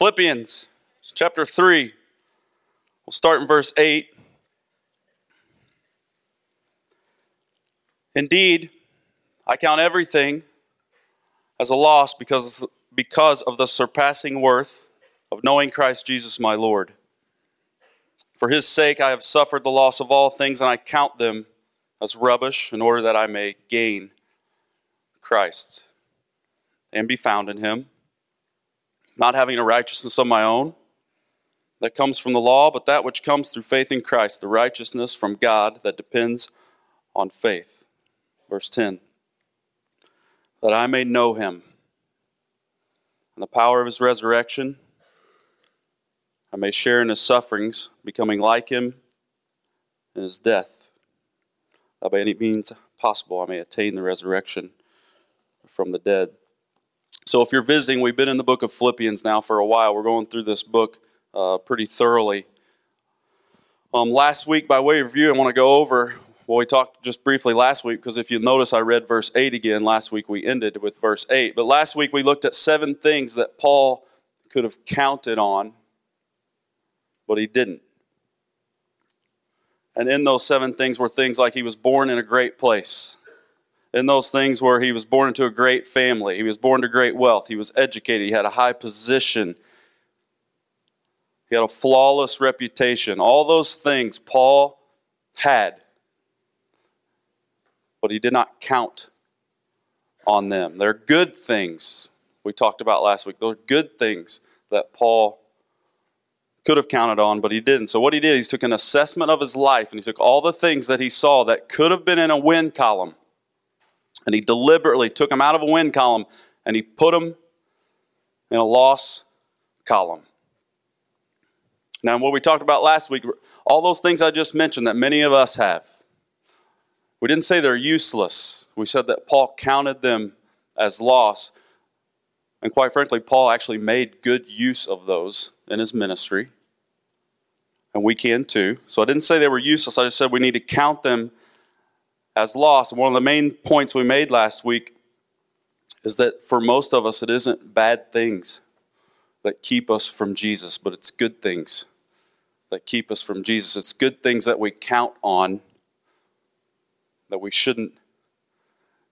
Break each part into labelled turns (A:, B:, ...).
A: Philippians chapter 3. We'll start in verse 8. Indeed, I count everything as a loss because, because of the surpassing worth of knowing Christ Jesus my Lord. For his sake I have suffered the loss of all things, and I count them as rubbish in order that I may gain Christ and be found in him, not having a righteousness of my own that comes from the law, but that which comes through faith in Christ, the righteousness from God that depends on faith. Verse 10 That I may know him and the power of his resurrection, I may share in his sufferings, becoming like him in his death, that by any means possible I may attain the resurrection from the dead. So, if you're visiting, we've been in the book of Philippians now for a while. We're going through this book uh, pretty thoroughly. Um, last week, by way of review, I want to go over well, we talked just briefly last week because if you notice, I read verse 8 again. Last week we ended with verse 8. But last week we looked at seven things that Paul could have counted on, but he didn't. And in those seven things were things like he was born in a great place. In those things where he was born into a great family, he was born to great wealth, he was educated, he had a high position, he had a flawless reputation. All those things Paul had but he did not count on them. They're good things we talked about last week. Those good things that Paul could have counted on, but he didn't. So, what he did, he took an assessment of his life and he took all the things that he saw that could have been in a win column and he deliberately took them out of a win column and he put them in a loss column. Now, what we talked about last week, all those things I just mentioned that many of us have we didn't say they're useless. We said that Paul counted them as loss. And quite frankly, Paul actually made good use of those in his ministry. And we can too. So I didn't say they were useless. I just said we need to count them as loss. One of the main points we made last week is that for most of us, it isn't bad things that keep us from Jesus, but it's good things that keep us from Jesus. It's good things that we count on that we shouldn't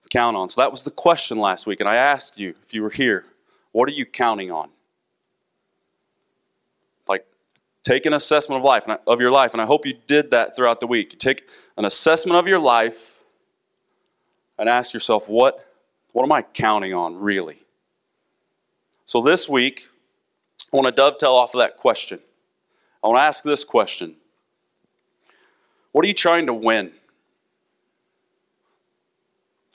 A: count on. So that was the question last week. And I asked you, if you were here, what are you counting on? Like, take an assessment of life of your life, and I hope you did that throughout the week. You take an assessment of your life and ask yourself, what, what am I counting on really? So this week, I want to dovetail off of that question. I want to ask this question What are you trying to win?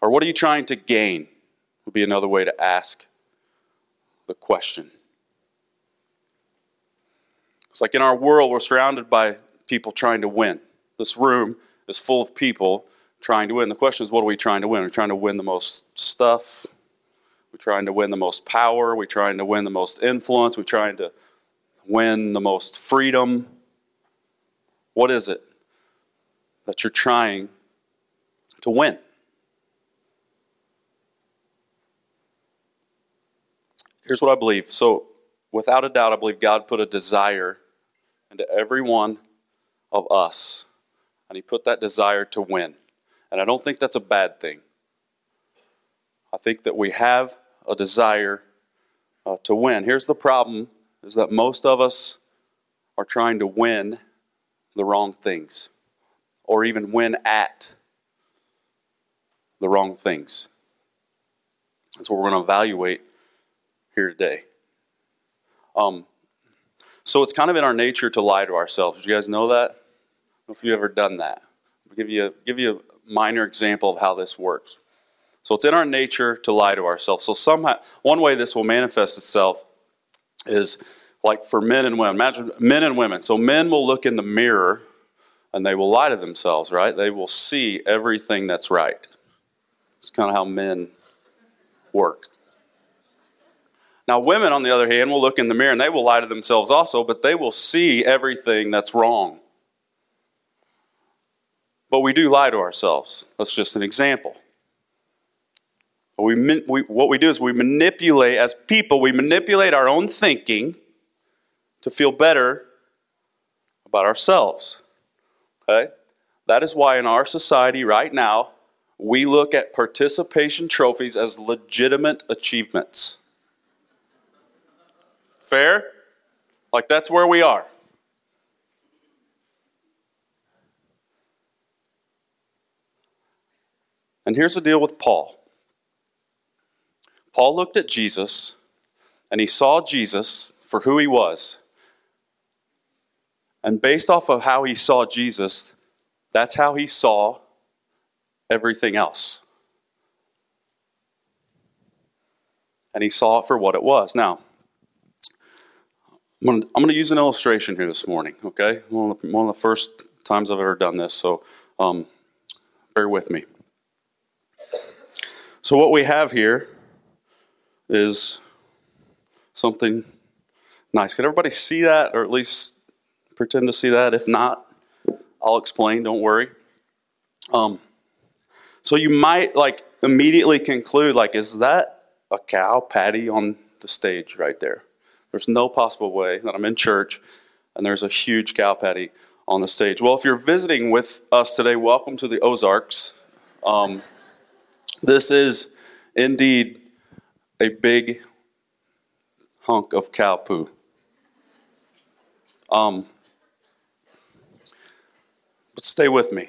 A: Or what are you trying to gain? Would be another way to ask the question. It's like in our world, we're surrounded by people trying to win. This room is full of people trying to win. The question is, what are we trying to win? We're we trying to win the most stuff? We're trying to win the most power. We're trying to win the most influence. We're trying to win the most freedom. What is it that you're trying to win? Here's what I believe. So, without a doubt, I believe God put a desire into every one of us, and He put that desire to win. And I don't think that's a bad thing. I think that we have a desire uh, to win. Here's the problem is that most of us are trying to win the wrong things or even win at the wrong things. That's what we're going to evaluate here today. Um, so it's kind of in our nature to lie to ourselves. Do you guys know that? if you've ever done that. Give you a, give you a minor example of how this works. So it's in our nature to lie to ourselves. So somehow, one way this will manifest itself is like for men and women. Imagine men and women. So men will look in the mirror and they will lie to themselves, right? They will see everything that's right. It's kind of how men work. Now, women, on the other hand, will look in the mirror and they will lie to themselves also, but they will see everything that's wrong. But we do lie to ourselves. That's just an example. We, we, what we do is we manipulate, as people, we manipulate our own thinking to feel better about ourselves. Okay? That is why in our society right now, we look at participation trophies as legitimate achievements. Fair? Like that's where we are. And here's the deal with Paul Paul looked at Jesus and he saw Jesus for who he was. And based off of how he saw Jesus, that's how he saw everything else. And he saw it for what it was. Now, I'm going to use an illustration here this morning, okay? One of the, first times I've ever done this, so um, bear with me. So, what we have here is something nice. Can everybody see that, or at least pretend to see that? If not, I'll explain, don't worry. Um, so, you might like immediately conclude, like, is that a cow patty on the stage right there? There's no possible way that I'm in church and there's a huge cow patty on the stage. Well, if you're visiting with us today, welcome to the Ozarks. Um, this is indeed a big hunk of cow poo. Um, but stay with me.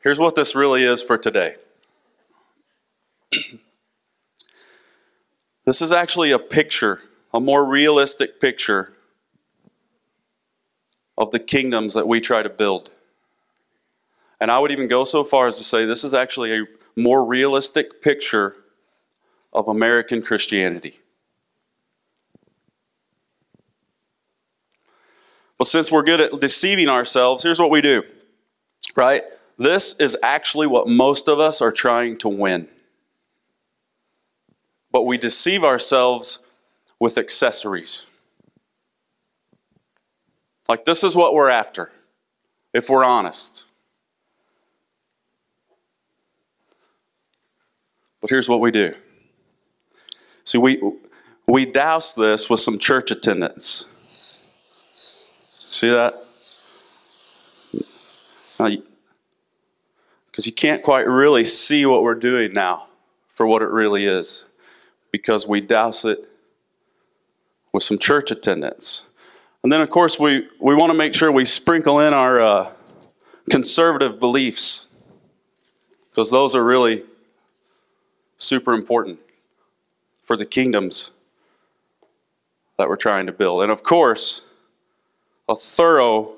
A: Here's what this really is for today. this is actually a picture, a more realistic picture of the kingdoms that we try to build. And I would even go so far as to say this is actually a more realistic picture of American Christianity. But since we're good at deceiving ourselves, here's what we do, right? This is actually what most of us are trying to win. But we deceive ourselves with accessories. Like, this is what we're after, if we're honest. But here's what we do. See, we, we douse this with some church attendance. See that? Because you can't quite really see what we're doing now for what it really is. Because we douse it with some church attendance. And then, of course, we, we want to make sure we sprinkle in our uh, conservative beliefs. Because those are really super important for the kingdoms that we're trying to build. And of course, a thorough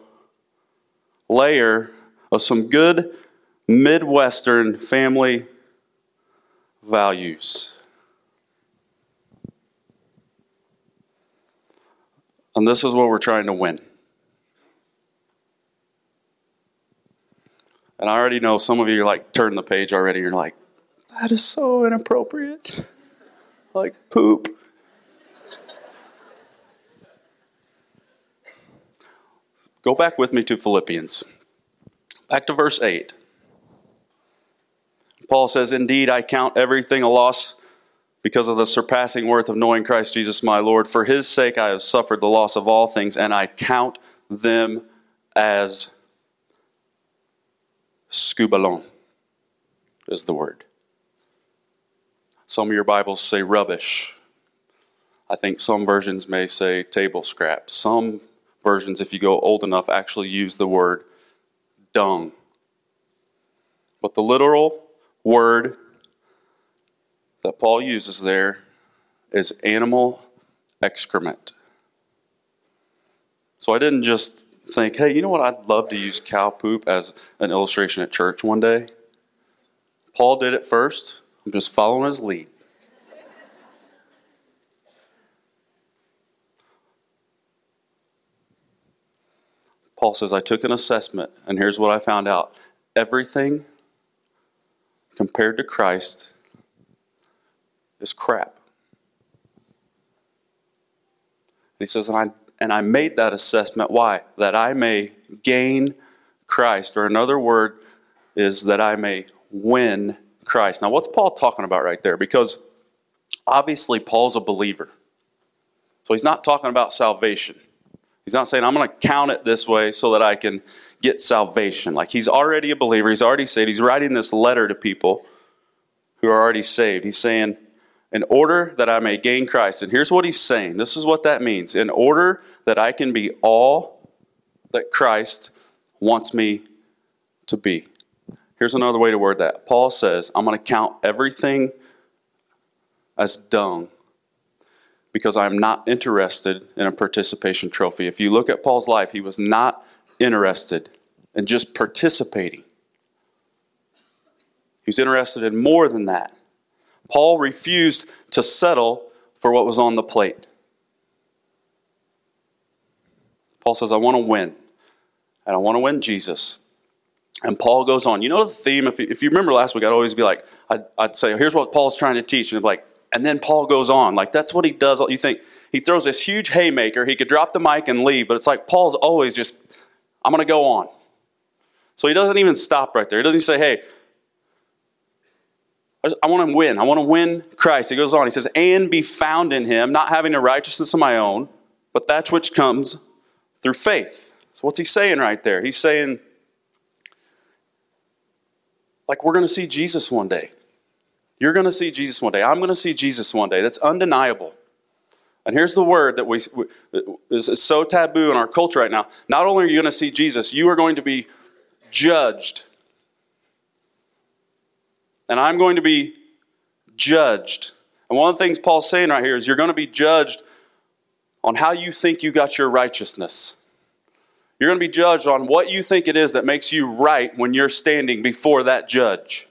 A: layer of some good Midwestern family values. And this is what we're trying to win. And I already know some of you are like, turn the page already. You're like, that is so inappropriate. like poop. Go back with me to Philippians. Back to verse 8. Paul says, Indeed, I count everything a loss because of the surpassing worth of knowing Christ Jesus my Lord. For his sake I have suffered the loss of all things, and I count them as skubalon, is the word. Some of your Bibles say rubbish. I think some versions may say table scraps. Some versions, if you go old enough, actually use the word dung. But the literal word that Paul uses there is animal excrement. So I didn't just think, hey, you know what? I'd love to use cow poop as an illustration at church one day. Paul did it first. I'm just following his lead. Paul says, I took an assessment, and here's what I found out everything compared to Christ is crap. And he says, and I, and I made that assessment. Why? That I may gain Christ, or another word is that I may win Christ. Now, what's Paul talking about right there? Because Obviously, Paul's a believer. So he's not talking about salvation. He's not saying, I'm going to count it this way so that I can get salvation. Like he's already a believer. He's already saved. He's writing this letter to people who are already saved. He's saying, in order that I may gain Christ. And here's what he's saying this is what that means. In order that I can be all that Christ wants me to be. Here's another way to word that. Paul says, I'm going to count everything as dung because I'm not interested in a participation trophy. If you look at Paul's life, he was not interested in just participating. He was interested in more than that. Paul refused to settle for what was on the plate. Paul says, I want to win, and I want to win Jesus. And Paul goes on. You know the theme? If you, if you remember last week, I'd always be like, I'd, I'd say, here's what Paul's trying to teach. And like, and then Paul goes on. Like, that's what he does. You think he throws this huge haymaker. He could drop the mic and leave, but it's like Paul's always just, I'm going to go on. So he doesn't even stop right there. He doesn't say, hey, I want to win. I want to win Christ. He goes on. He says, and be found in him, not having a righteousness of my own, but that which comes through faith. So what's he saying right there? He's saying, like, we're going to see Jesus one day. You're going to see Jesus one day. I'm going to see Jesus one day. That's undeniable. And here's the word that we, is so taboo in our culture right now. Not only are you going to see Jesus, you are going to be judged and I'm going to be judged. And one of the things Paul's saying right here is you're going to be judged on how you think you got your righteousness. You're going to be judged on what you think it is that makes you right when you're standing before that judge.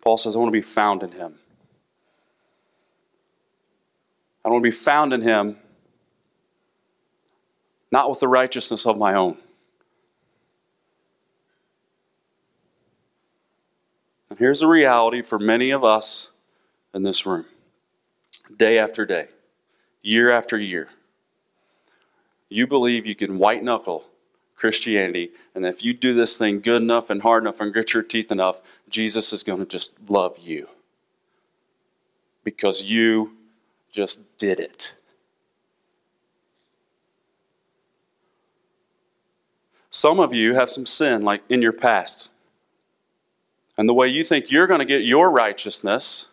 A: Paul says, I want to be found in him. I want to be found in him, not with the righteousness of my own. And here's the reality for many of us in this room day after day, year after year. You believe you can white knuckle Christianity, and if you do this thing good enough and hard enough and grit your teeth enough, Jesus is going to just love you. Because you just did it. Some of you have some sin, like in your past and the way you think you're going to get your righteousness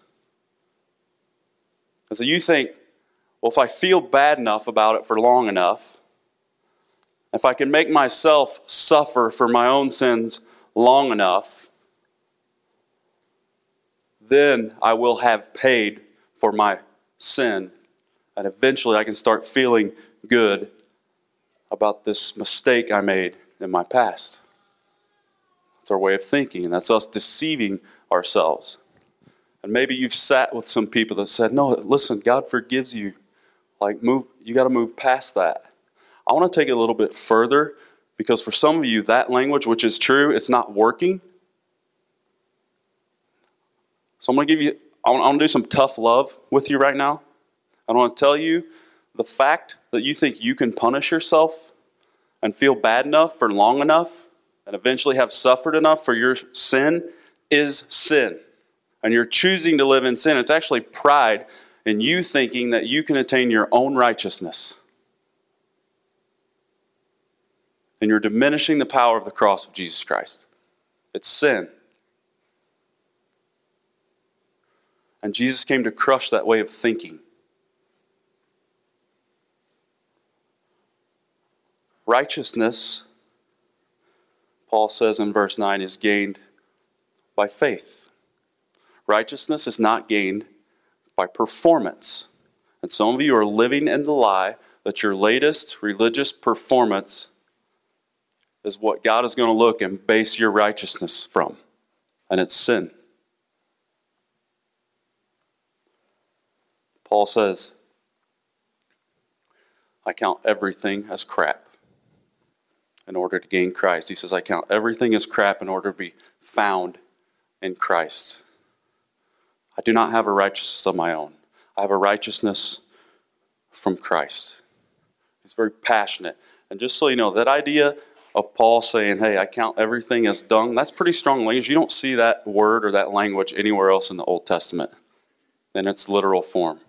A: is that you think, well, if I feel bad enough about it for long enough, if I can make myself suffer for my own sins long enough, then I will have paid for my sin. And eventually I can start feeling good about this mistake I made in my past. It's our way of thinking, and that's us deceiving ourselves. And maybe you've sat with some people that said, No, listen, God forgives you. Like, move, you got to move past that. I want to take it a little bit further because for some of you, that language, which is true, it's not working. So I'm going to give you, I want, to do some tough love with you right now. I want to tell you the fact that you think you can punish yourself and feel bad enough for long enough and eventually have suffered enough for your sin is sin. And you're choosing to live in sin. It's actually pride in you thinking that you can attain your own righteousness. And you're diminishing the power of the cross of Jesus Christ. It's sin. And Jesus came to crush that way of thinking. Righteousness Paul says in verse 9, is gained by faith. Righteousness is not gained by performance. And some of you are living in the lie that your latest religious performance is what God is going to look and base your righteousness from. And it's sin. Paul says, I count everything as crap in order to gain Christ. He says, I count everything as crap in order to be found in Christ. I do not have a righteousness of my own. I have a righteousness from Christ. He's very passionate. And just so you know, that idea of Paul saying, Hey, I count everything as dung, that's pretty strong language. You don't see that word or that language anywhere else in the Old Testament. in its literal form.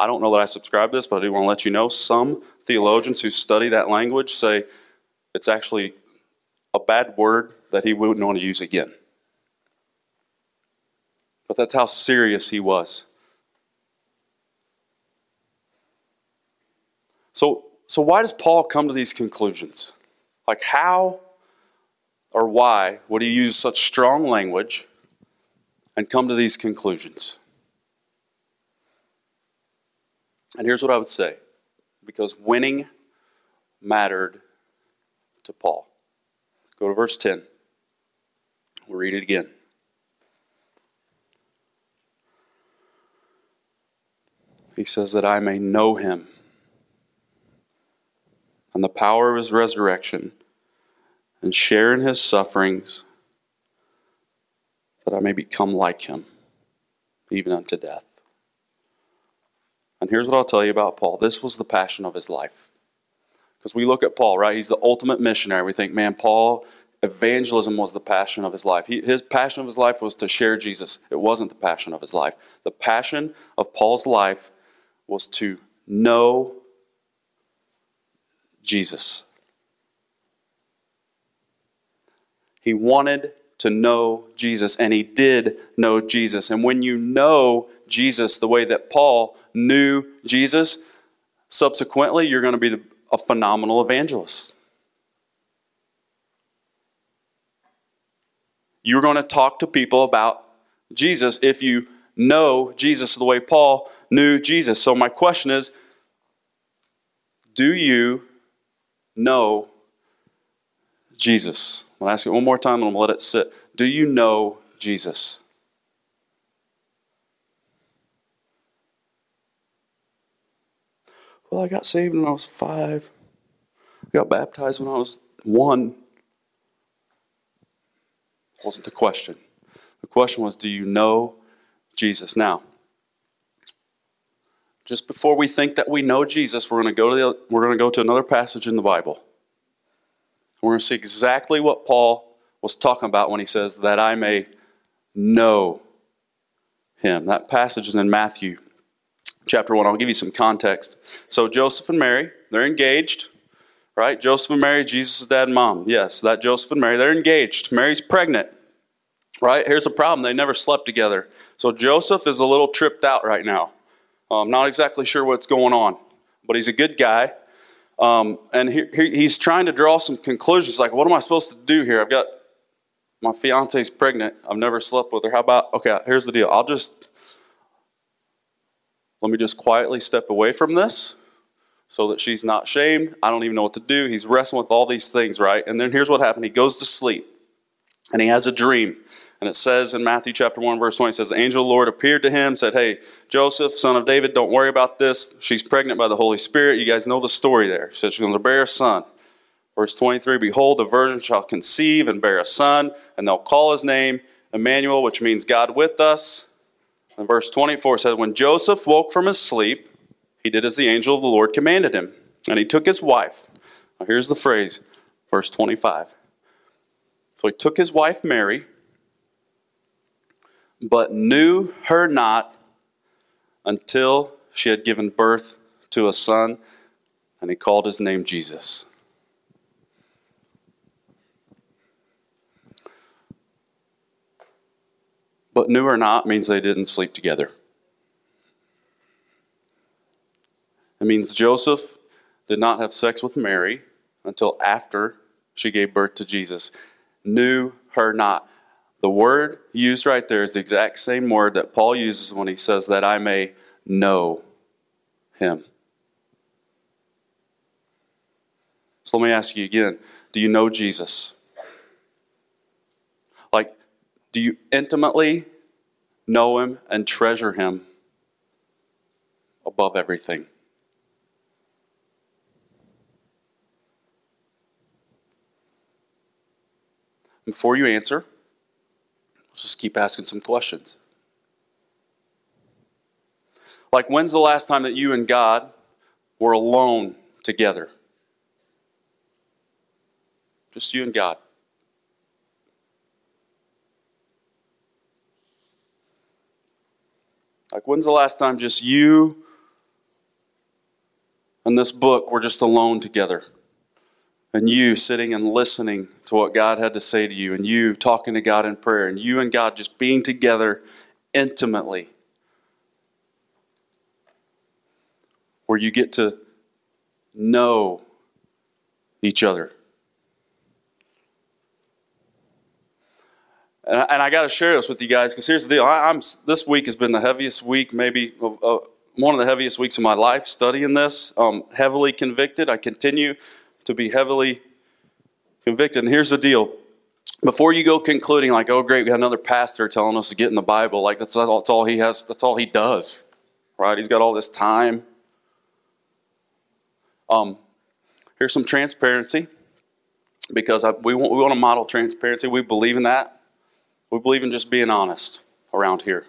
A: I don't know that I subscribe to this, but I do want to let you know some theologians who study that language say it's actually a bad word that he wouldn't want to use again. But that's how serious he was. So, so why does Paul come to these conclusions? Like, how or why would he use such strong language and come to these conclusions? And here's what I would say because winning mattered to Paul. Go to verse 10. We'll read it again. He says that I may know him and the power of his resurrection and share in his sufferings, that I may become like him, even unto death. And here's what I'll tell you about Paul this was the passion of his life. Because we look at Paul, right? He's the ultimate missionary. We think, man, Paul, evangelism was the passion of his life. He, his passion of his life was to share Jesus. It wasn't the passion of his life. The passion of Paul's life was to know Jesus. He wanted to know Jesus, and he did know Jesus. And when you know Jesus the way that Paul knew Jesus, subsequently, you're going to be a phenomenal evangelist. You're going to talk to people about Jesus if you know Jesus the way Paul knew Jesus. So, my question is do you know Jesus? I'm going to ask you one more time and I'm going to let it sit. Do you know Jesus? Well, I got saved when I was five. I got baptized when I was one. Wasn't the question. The question was, do you know Jesus? Now, just before we think that we know Jesus, we're going to go to the, we're going to go to another passage in the Bible. We're going to see exactly what Paul was talking about when he says that I may know him. That passage is in Matthew chapter 1. I'll give you some context. So Joseph and Mary, they're engaged, right? Joseph and Mary, Jesus' dad and mom. Yes, that Joseph and Mary, they're engaged. Mary's pregnant, right? Here's the problem. They never slept together. So Joseph is a little tripped out right now. I'm not exactly sure what's going on, but he's a good guy. Um, and he, he's trying to draw some conclusions like, what am I supposed to do here? I've got my fiance's pregnant. I've never slept with her. How about, okay, here's the deal. I'll just, let me just quietly step away from this so that she's not shamed. I don't even know what to do. He's wrestling with all these things, right? And then here's what happened. He goes to sleep and he has a dream. And it says in Matthew chapter 1, verse 20, it says, The angel of the Lord appeared to him, said, Hey, Joseph, son of David, don't worry about this. She's pregnant by the Holy Spirit. You guys know the story there. She said she's going to bear a son. Verse 23, Behold, the virgin shall conceive and bear a son, and they'll call his name Emmanuel, which means God with us. And verse 24 says, When Joseph woke from his sleep, he did as the angel of the Lord commanded him. And he took his wife. Now here's the phrase, verse 25. So he took his wife Mary but knew her not until she had given birth to a son, and he called his name Jesus. But knew her not means they didn't sleep together. It means Joseph did not have sex with Mary until after she gave birth to Jesus. Knew her not. The word used right there is the exact same word that Paul uses when he says that I may know him. So let me ask you again do you know Jesus? Like, do you intimately know him and treasure him above everything? Before you answer, Let's just keep asking some questions. Like, when's the last time that you and God were alone together? Just you and God. Like, when's the last time just you and this book were just alone together? And you sitting and listening to what God had to say to you, and you talking to God in prayer, and you and God just being together intimately. Where you get to know each other. And I, I got to share this with you guys because here's the deal. I, am this week has been the heaviest week, maybe uh, one of the heaviest weeks of my life studying this. Um, heavily convicted. I continue to be heavily convicted. And here's the deal. Before you go concluding, like, oh, great, we got another pastor telling us to get in the Bible, like, that's, that's all he has, that's all he does, right? He's got all this time. Um, here's some transparency because I, we, want, we want to model transparency. We believe in that. We believe in just being honest around here.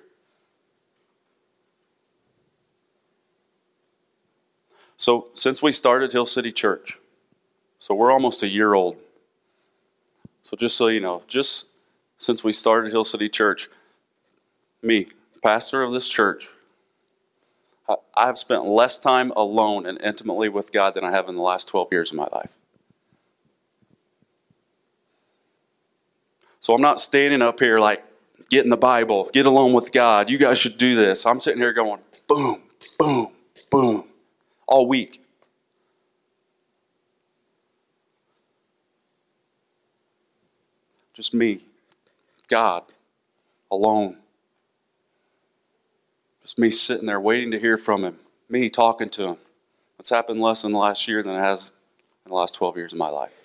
A: So, since we started Hill City Church, so we're almost a year old. So, just so you know, just since we started Hill City Church, me, pastor of this church, I have spent less time alone and intimately with God than I have in the last 12 years of my life. So I'm not standing up here like, get in the Bible, get alone with God. You guys should do this. I'm sitting here going, boom, boom, boom, all week. Just me, God, alone. Just me sitting there waiting to hear from Him, me talking to Him. It's happened less in the last year than it has in the last 12 years of my life.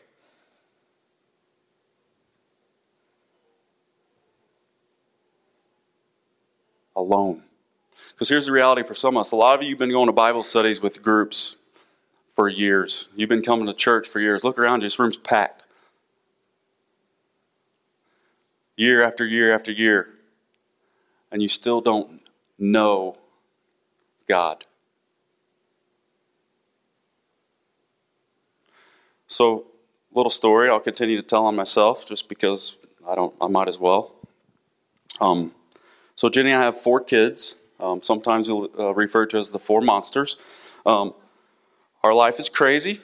A: alone. Because here's the reality for some of us a lot of you have been going to Bible studies with groups for years. You've been coming to church for years. Look around, this room's packed. Year after year after year. And you still don't know God. So, little story I'll continue to tell on myself just because I don't I might as well. Um, so Jenny and I have four kids. Um, sometimes uh, refer to as the four monsters. Um, our life is crazy,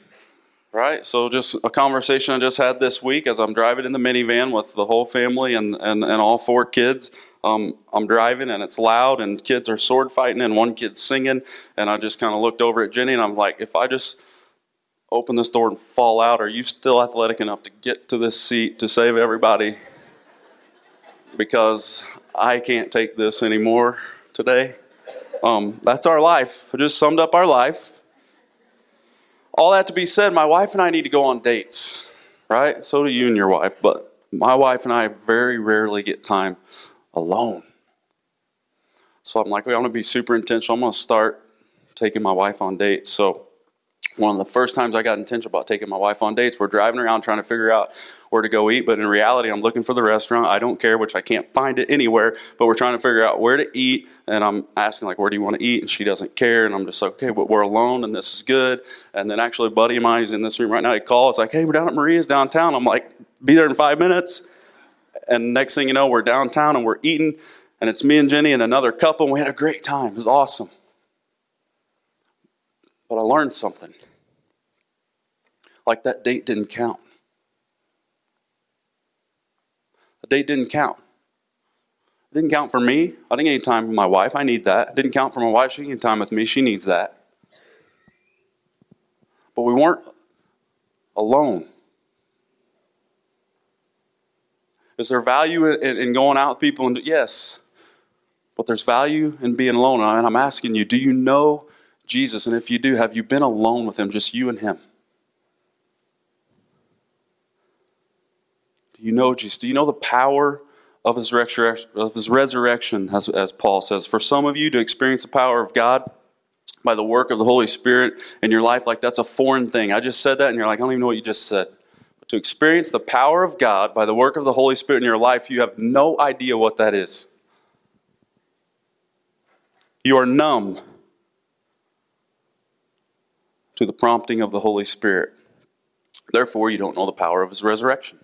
A: right? So just a conversation I just had this week as I'm driving in the minivan with the whole family and, and, and all four kids. Um, I'm driving and it's loud and kids are sword fighting and one kid's singing. And I just kind of looked over at Jenny and I'm like, if I just open this door and fall out, are you still athletic enough to get to this seat to save everybody? Because I can't take this anymore today. Um, that's our life. I just summed up our life. All that to be said, my wife and I need to go on dates, right? So do you and your wife, but my wife and I very rarely get time alone. So I'm like, I'm going to be super intentional. I'm going to start taking my wife on dates. So one of the first times I got intentional about taking my wife on dates, we're driving around trying to figure out where to go eat. But in reality, I'm looking for the restaurant. I don't care, which I can't find it anywhere. But we're trying to figure out where to eat. And I'm asking, like, where do you want to eat? And she doesn't care. And I'm just like, okay, but we're alone and this is good. And then actually, a buddy of mine is in this room right now. He calls, like, hey, we're down at Maria's downtown. I'm like, be there in five minutes. And next thing you know, we're downtown and we're eating. And it's me and Jenny and another couple. And we had a great time. It was awesome. But I learned something like that date didn't count. The date didn't count. It didn't count for me. I didn't get any time with my wife. I need that. It didn't count for my wife. She didn't needed time with me. She needs that. But we weren't alone. Is there value in, in going out with people? And yes, but there's value in being alone. And I'm asking you, do you know Jesus? And if you do, have you been alone with him, just you and him? You know Jesus? Do you know the power of his, resurrection, of his resurrection, as, as Paul says? For some of you to experience the power of God by the work of the Holy Spirit in your life, like that's a foreign thing. I just said that, and you're like, I don't even know what you just said. But to experience the power of God by the work of the Holy Spirit in your life, you have no idea what that is. You are numb to the prompting of the Holy Spirit. Therefore, you don't know the power of his resurrection.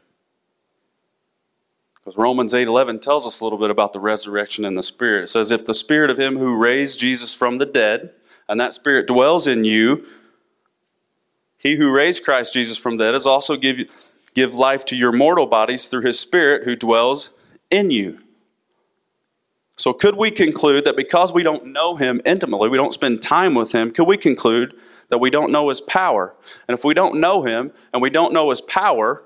A: Because Romans 8:11 tells us a little bit about the resurrection and the spirit. It says if the spirit of him who raised Jesus from the dead and that spirit dwells in you, he who raised Christ Jesus from the dead is also give give life to your mortal bodies through his spirit who dwells in you. So could we conclude that because we don't know him intimately, we don't spend time with him, could we conclude that we don't know his power? And if we don't know him and we don't know his power,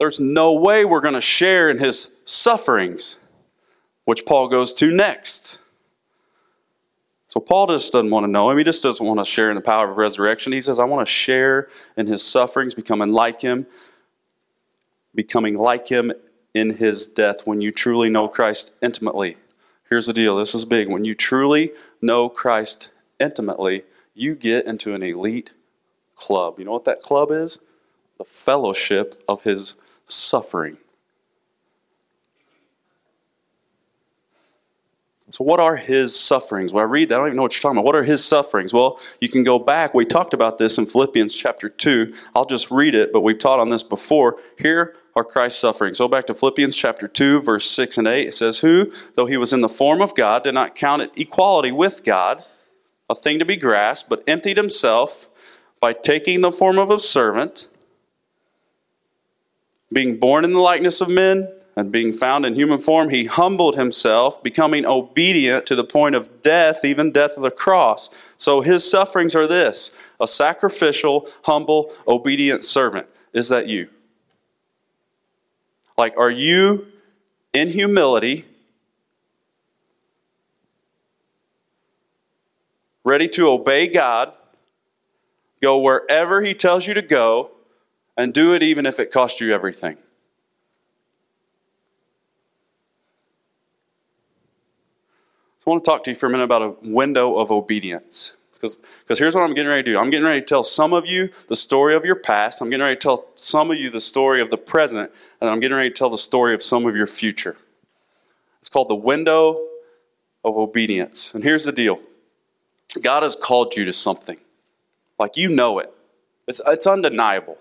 A: there's no way we're going to share in his sufferings, which Paul goes to next. So Paul just doesn't want to know him. He just doesn't want to share in the power of resurrection. He says, I want to share in his sufferings, becoming like him, becoming like him in his death when you truly know Christ intimately. Here's the deal this is big. When you truly know Christ intimately, you get into an elite club. You know what that club is? The fellowship of his suffering. So, what are his sufferings? Well, I read that, I don't even know what you're talking about. What are his sufferings? Well, you can go back. We talked about this in Philippians chapter 2. I'll just read it, but we've taught on this before. Here are Christ's sufferings. Go back to Philippians chapter 2, verse 6 and 8. It says, Who, though he was in the form of God, did not count it equality with God a thing to be grasped, but emptied himself by taking the form of a servant being born in the likeness of men and being found in human form, he humbled himself, becoming obedient to the point of death, even death of the cross. So his sufferings are this a sacrificial, humble, obedient servant. Is that you? Like, are you in humility ready to obey God, go wherever He tells you to go, and do it even if it costs you everything. So I want to talk to you for a minute about a window of obedience. Because, because here's what I'm getting ready to do. I'm getting ready to tell some of you the story of your past. I'm getting ready to tell some of you the story of the present. And I'm getting ready to tell the story of some of your future. It's called the window of obedience. And here's the deal God has called you to something. Like you know it, it's, it's undeniable.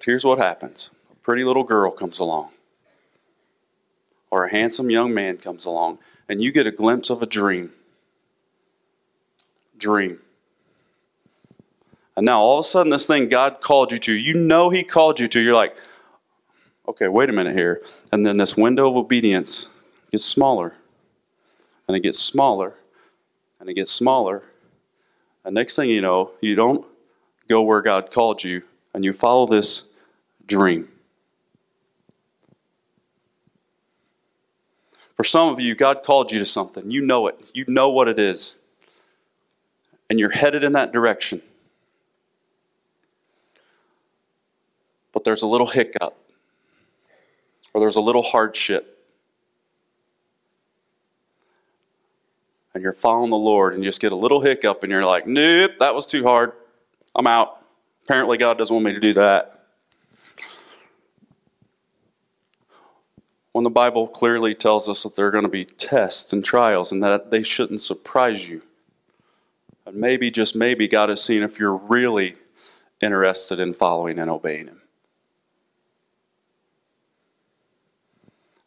A: But here's what happens a pretty little girl comes along, or a handsome young man comes along, and you get a glimpse of a dream. Dream. And now all of a sudden, this thing God called you to, you know He called you to, you're like, okay, wait a minute here. And then this window of obedience gets smaller, and it gets smaller, and it gets smaller. And next thing you know, you don't go where God called you, and you follow this dream. For some of you, God called you to something. You know it. You know what it is. And you're headed in that direction. But there's a little hiccup, or there's a little hardship. And you're following the Lord, and you just get a little hiccup, and you're like, nope, that was too hard. I'm out. Apparently, God doesn't want me to do that. When the Bible clearly tells us that there are going to be tests and trials and that they shouldn't surprise you. And maybe, just maybe, God is seeing if you're really interested in following and obeying Him.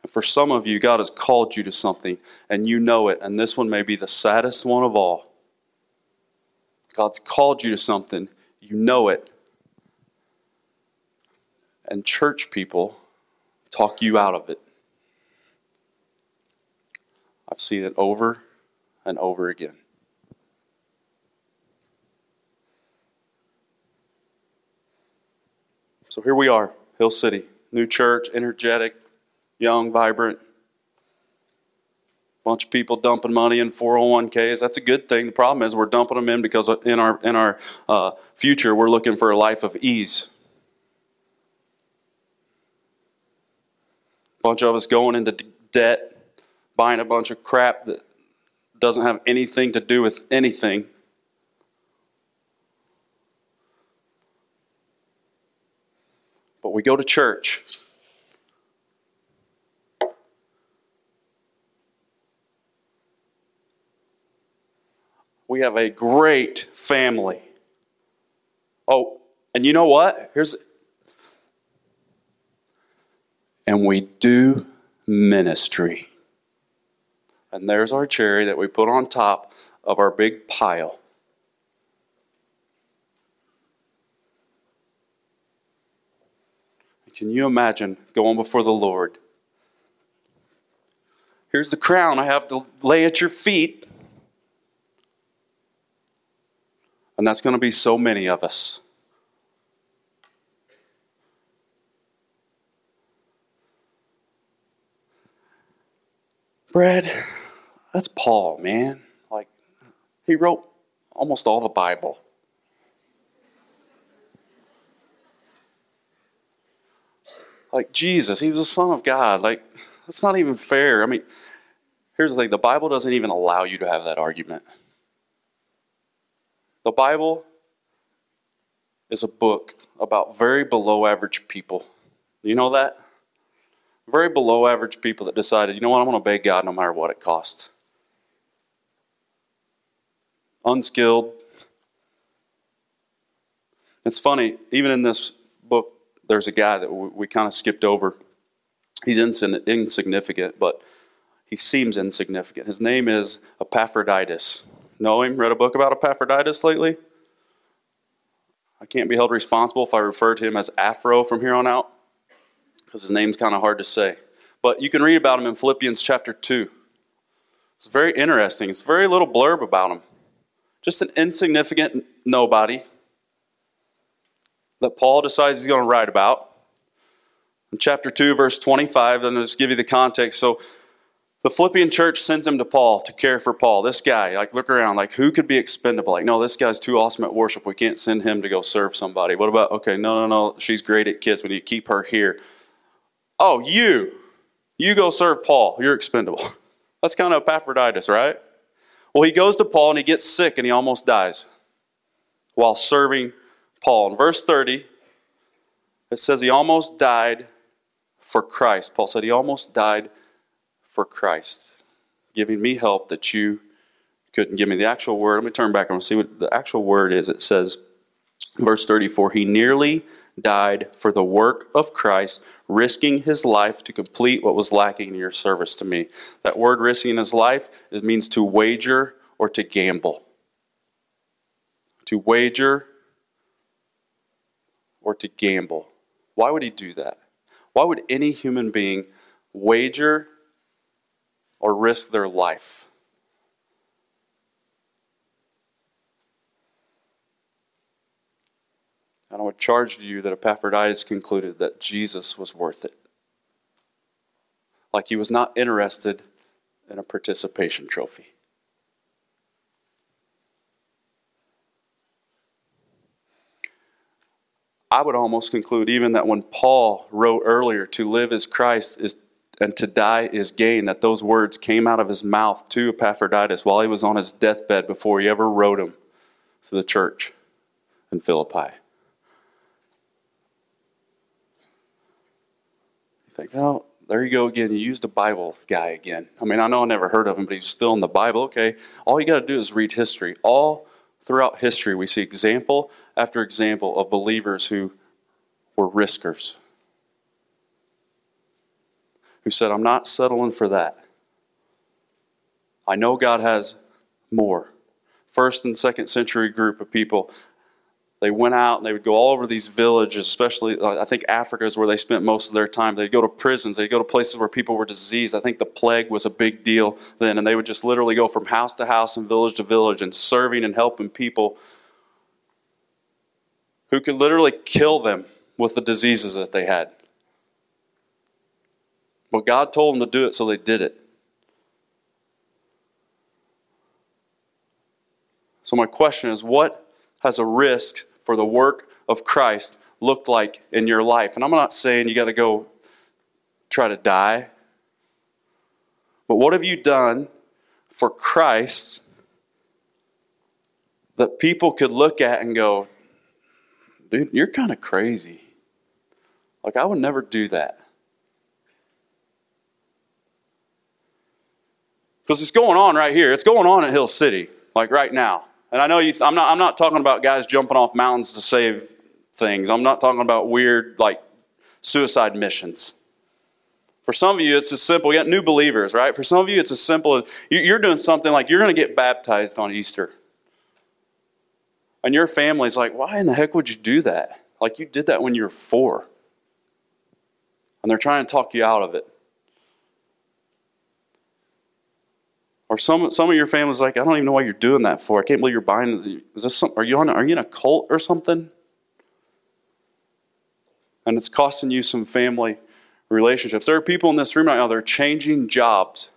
A: And for some of you, God has called you to something and you know it, and this one may be the saddest one of all. God's called you to something, you know it. And church people talk you out of it. I've seen it over and over again. So here we are, Hill City, new church, energetic, young, vibrant. Bunch of people dumping money in 401ks. That's a good thing. The problem is we're dumping them in because in our in our uh, future we're looking for a life of ease. Bunch of us going into debt buying a bunch of crap that doesn't have anything to do with anything. But we go to church. We have a great family. Oh, and you know what? Here's and we do ministry. And there's our cherry that we put on top of our big pile. Can you imagine going before the Lord? Here's the crown I have to lay at your feet. And that's going to be so many of us. Brad, that's Paul, man. Like, he wrote almost all the Bible. Like, Jesus, he was the Son of God. Like, that's not even fair. I mean, here's the thing the Bible doesn't even allow you to have that argument. The Bible is a book about very below average people. You know that? very below average people that decided, you know what, I'm going to obey God no matter what it costs. Unskilled. It's funny, even in this book, there's a guy that we, we kind of skipped over. He's insignificant, but he seems insignificant. His name is Epaphroditus. Know him? Read a book about Epaphroditus lately? I can't be held responsible if I refer to him as Afro from here on out because his name's kind of hard to say. But you can read about him in Philippians chapter 2. It's very interesting. It's very little blurb about him. Just an insignificant nobody that Paul decides he's going to write about. In chapter 2, verse 25, then I'll just give you the context. So the Philippian church sends him to Paul to care for Paul. This guy, like, look around, like, who could be expendable? Like, no, this guy's too awesome at worship. We can't send him to go serve somebody. What about, okay, no, no, no, she's great at kids. We need to keep her here. Oh, you, you go serve Paul. You're expendable. That's kind of Epaphroditus, right? Well, he goes to Paul and he gets sick and he almost dies while serving Paul. In verse 30, it says he almost died for Christ. Paul said he almost died for Christ, giving me help that you couldn't give me. The actual word, let me turn back and see what the actual word is. It says, verse 34, he nearly died for the work of Christ risking his life to complete what was lacking in your service to me. That word risking his life it means to wager or to gamble. To wager or to gamble. Why would he do that? Why would any human being wager or risk their life? And I would charge to you that Epaphroditus concluded that Jesus was worth it. Like he was not interested in a participation trophy. I would almost conclude even that when Paul wrote earlier, to live as Christ is and to die is gain, that those words came out of his mouth to Epaphroditus while he was on his deathbed before he ever wrote them to the church in Philippi. Think, oh, there you go again. You used a Bible guy again. I mean, I know I never heard of him, but he's still in the Bible. Okay. All you got to do is read history. All throughout history, we see example after example of believers who were riskers, who said, I'm not settling for that. I know God has more. First and second century group of people they went out and they would go all over these villages, especially uh, I think Africa is where they spent most of their time. They'd go to prisons, they'd go to places where people were diseased. I think the plague was a big deal then, and they would just literally go from house to house and village to village and serving and helping people who could literally kill them with the diseases that they had. But God told them to do it, so they did it. So, my question is what has a risk for the work of Christ looked like in your life. And I'm not saying you got to go try to die, but what have you done for Christ that people could look at and go, dude, you're kind of crazy. Like, I would never do that. Because it's going on right here. It's going on at Hill City, like right now. And I know you, I'm, not, I'm not talking about guys jumping off mountains to save things. I'm not talking about weird, like, suicide missions. For some of you, it's as simple. You got new believers, right? For some of you, it's as simple as you're doing something like you're going to get baptized on Easter. And your family's like, why in the heck would you do that? Like you did that when you were four. And they're trying to talk you out of it. Or some, some of your family's like, I don't even know why you're doing that for. I can't believe you're buying. Is this some, are you on? Are you in a cult or something? And it's costing you some family relationships. There are people in this room right now that are changing jobs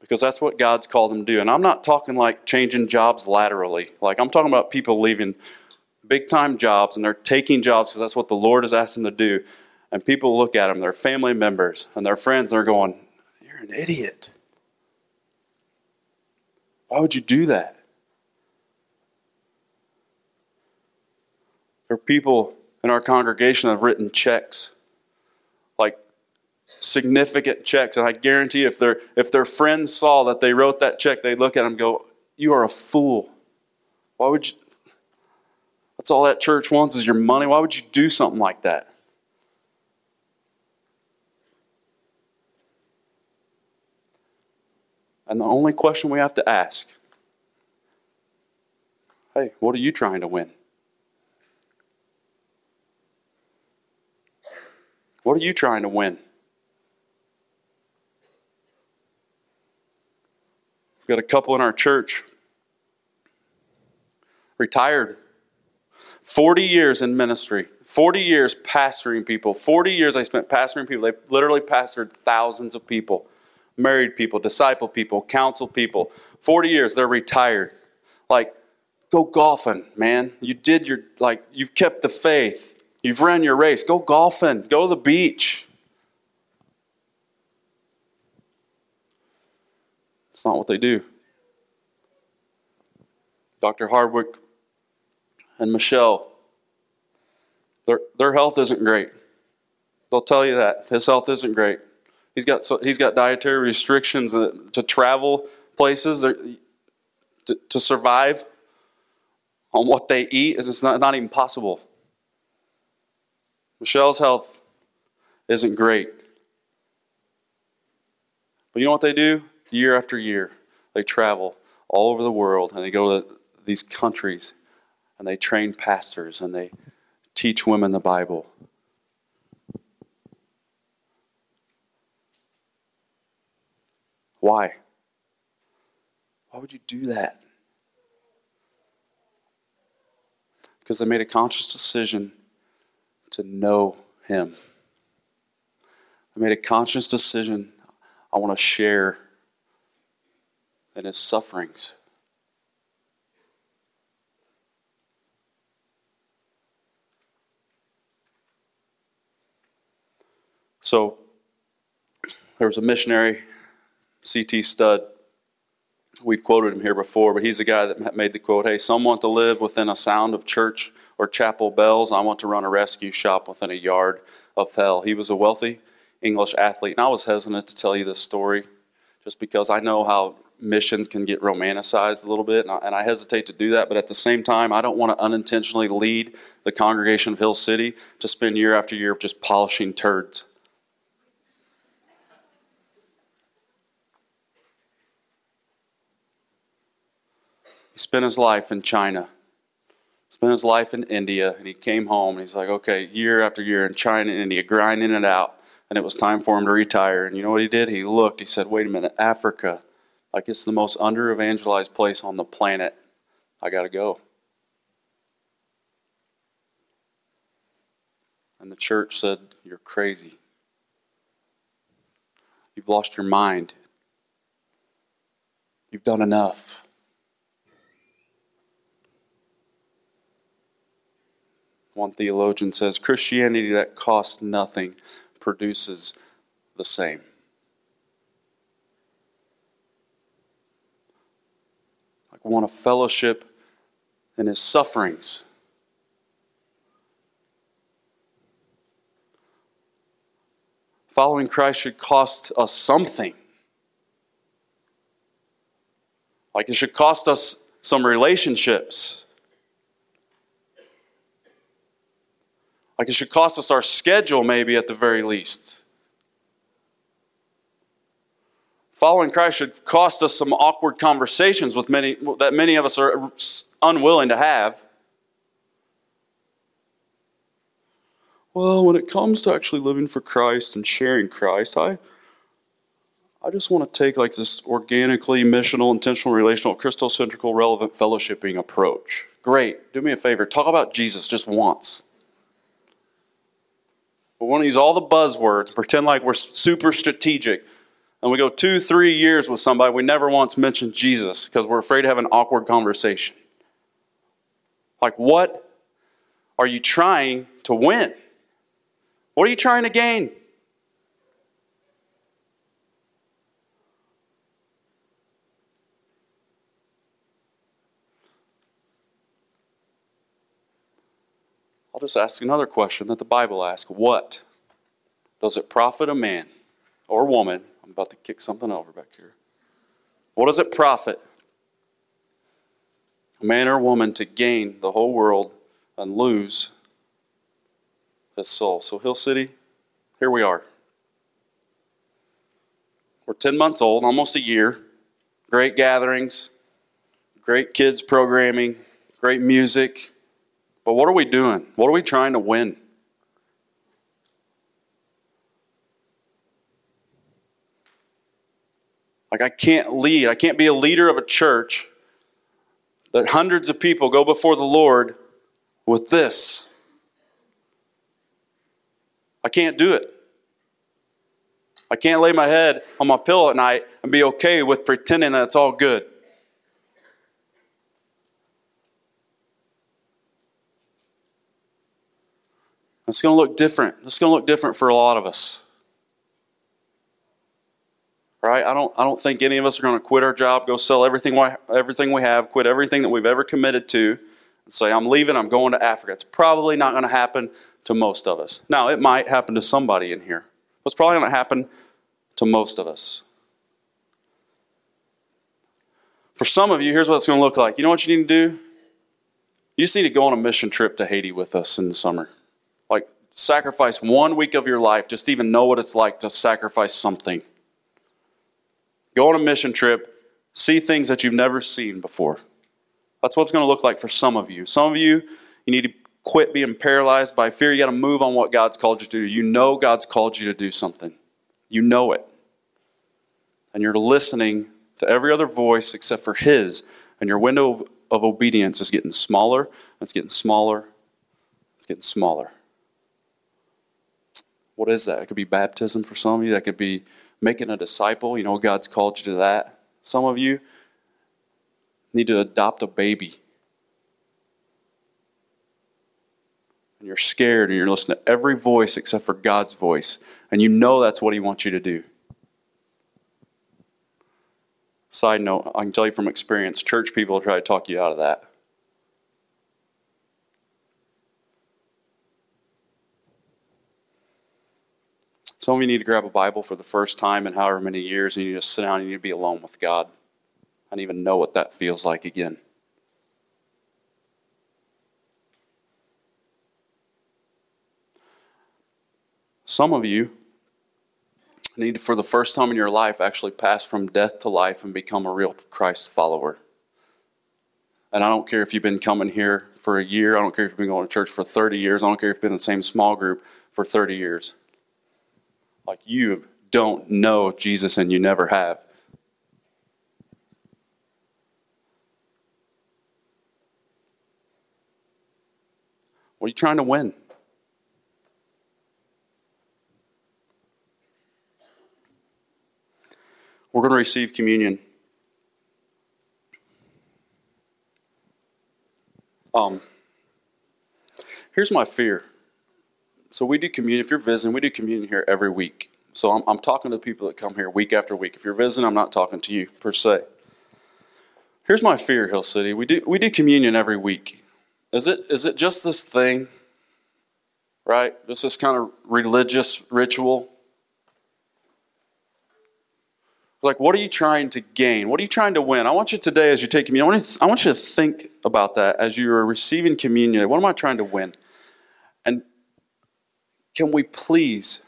A: because that's what God's called them to do. And I'm not talking like changing jobs laterally. Like I'm talking about people leaving big time jobs and they're taking jobs because that's what the Lord has asked them to do. And people look at them, their family members and their friends, and they're going, You're an idiot. Why would you do that? There are people in our congregation that have written checks, like significant checks. And I guarantee if, their if their friends saw that they wrote that check, they'd look at them and go, You are a fool. Why would you? That's all that church wants is your money. Why would you do something like that? And the only question we have to ask hey, what are you trying to win? What are you trying to win? We've got a couple in our church, retired 40 years in ministry, 40 years pastoring people. 40 years I spent pastoring people. They literally pastored thousands of people, married people, disciple people, counsel people. 40 years, they're retired. Like, go golfing, man. You did your, like, you've kept the faith. You've run your race. Go golfing. Go to the beach. It's not what they do. Dr. Hardwick and Michelle, their, their health isn't great. They'll tell you that. His health isn't great. He's got, he's got dietary restrictions to travel places to, to survive on what they eat. It's not, not even possible. Michelle's health isn't great. But you know what they do? Year after year, they travel all over the world and they go to these countries and they train pastors and they teach women the Bible. Why? Why would you do that? Because they made a conscious decision to know Him. I made a conscious decision I want to share in His sufferings. So there was a missionary, C.T. Studd. We've quoted him here before, but he's the guy that made the quote Hey, some want to live within a sound of church or chapel bells. I want to run a rescue shop within a yard of hell. He was a wealthy English athlete. And I was hesitant to tell you this story just because I know how missions can get romanticized a little bit, and I, and I, hesitate to do that. But at the same time, I don't want to unintentionally lead the congregation of Hill City to spend year after year just polishing turds. He spent his life in China, spent his life in India, and he came home and he's like, okay, year after year in China and India, grinding it out. And it was time for him to retire. And you know what he did? He looked, he said, wait a minute, Africa, like it's the most under evangelized place on the planet. I got to go. And the church said, You're crazy. You've lost your mind. You've done enough. One theologian says Christianity that costs nothing produces the same. Like want a fellowship in his sufferings. Following Christ should cost us something. Like it should cost us some relationships. Like it should cost us our schedule, maybe at the very least. Following Christ should cost us some awkward conversations with many that many of us are unwilling to have. Well, when it comes to actually living for Christ and sharing Christ, I I just want to take like this organically missional, intentional, relational, Christocentrical, relevant fellowshipping approach. Great. Do me a favor. Talk about Jesus just once. We want to use all the buzzwords, pretend like we're super strategic and we go two, three years with somebody, we never once mention Jesus because we're afraid to have an awkward conversation. Like, what are you trying to win? What are you trying to gain? I'll just ask another question that the Bible asks What does it profit a man or woman I'm about to kick something over back here. What does it profit a man or woman to gain the whole world and lose his soul? So, Hill City, here we are. We're 10 months old, almost a year. Great gatherings, great kids programming, great music. But what are we doing? What are we trying to win? Like, I can't lead. I can't be a leader of a church that hundreds of people go before the Lord with this. I can't do it. I can't lay my head on my pillow at night and be okay with pretending that it's all good. It's going to look different. It's going to look different for a lot of us right? I don't, I don't think any of us are going to quit our job, go sell everything we, everything we have, quit everything that we've ever committed to, and say, I'm leaving, I'm going to Africa. It's probably not going to happen to most of us. Now, it might happen to somebody in here, but it's probably going to happen to most of us. For some of you, here's what it's going to look like. You know what you need to do? You just need to go on a mission trip to Haiti with us in the summer. Like, sacrifice one week of your life, just even know what it's like to sacrifice something. Go on a mission trip, see things that you've never seen before. That's what it's going to look like for some of you. Some of you, you need to quit being paralyzed by fear. You got to move on what God's called you to do. You know God's called you to do something, you know it. And you're listening to every other voice except for His. And your window of, of obedience is getting smaller, it's getting smaller, it's getting smaller. What is that? It could be baptism for some of you. That could be making a disciple. You know, God's called you to that. Some of you need to adopt a baby. And you're scared and you're listening to every voice except for God's voice. And you know that's what He wants you to do. Side note, I can tell you from experience, church people try to talk you out of that. Some of you need to grab a Bible for the first time in however many years, and you just sit down and you need to be alone with God. I don't even know what that feels like again. Some of you need to, for the first time in your life, actually pass from death to life and become a real Christ follower. And I don't care if you've been coming here for a year, I don't care if you've been going to church for 30 years, I don't care if you've been in the same small group for 30 years like you don't know Jesus and you never have. What are you trying to win? We're going to receive communion. Um, here's my fear. So we do communion. If you're visiting, we do communion here every week. So I'm, I'm talking to people that come here week after week. If you're visiting, I'm not talking to you per se. Here's my fear, Hill City. We do we do communion every week. Is it is it just this thing? Right? Just this kind of religious ritual? Like, what are you trying to gain? What are you trying to win? I want you today, as you take communion, I want, th- I want you to think about that as you are receiving communion. What am I trying to win? Can we please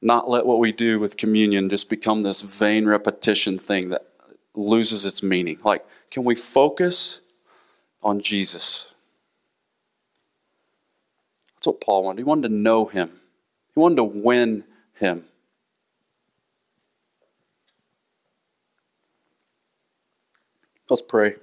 A: not let what we do with communion just become this vain repetition thing that loses its meaning? Like, can we focus on Jesus? That's what Paul wanted. He wanted to know him, he wanted to win him. Let's pray.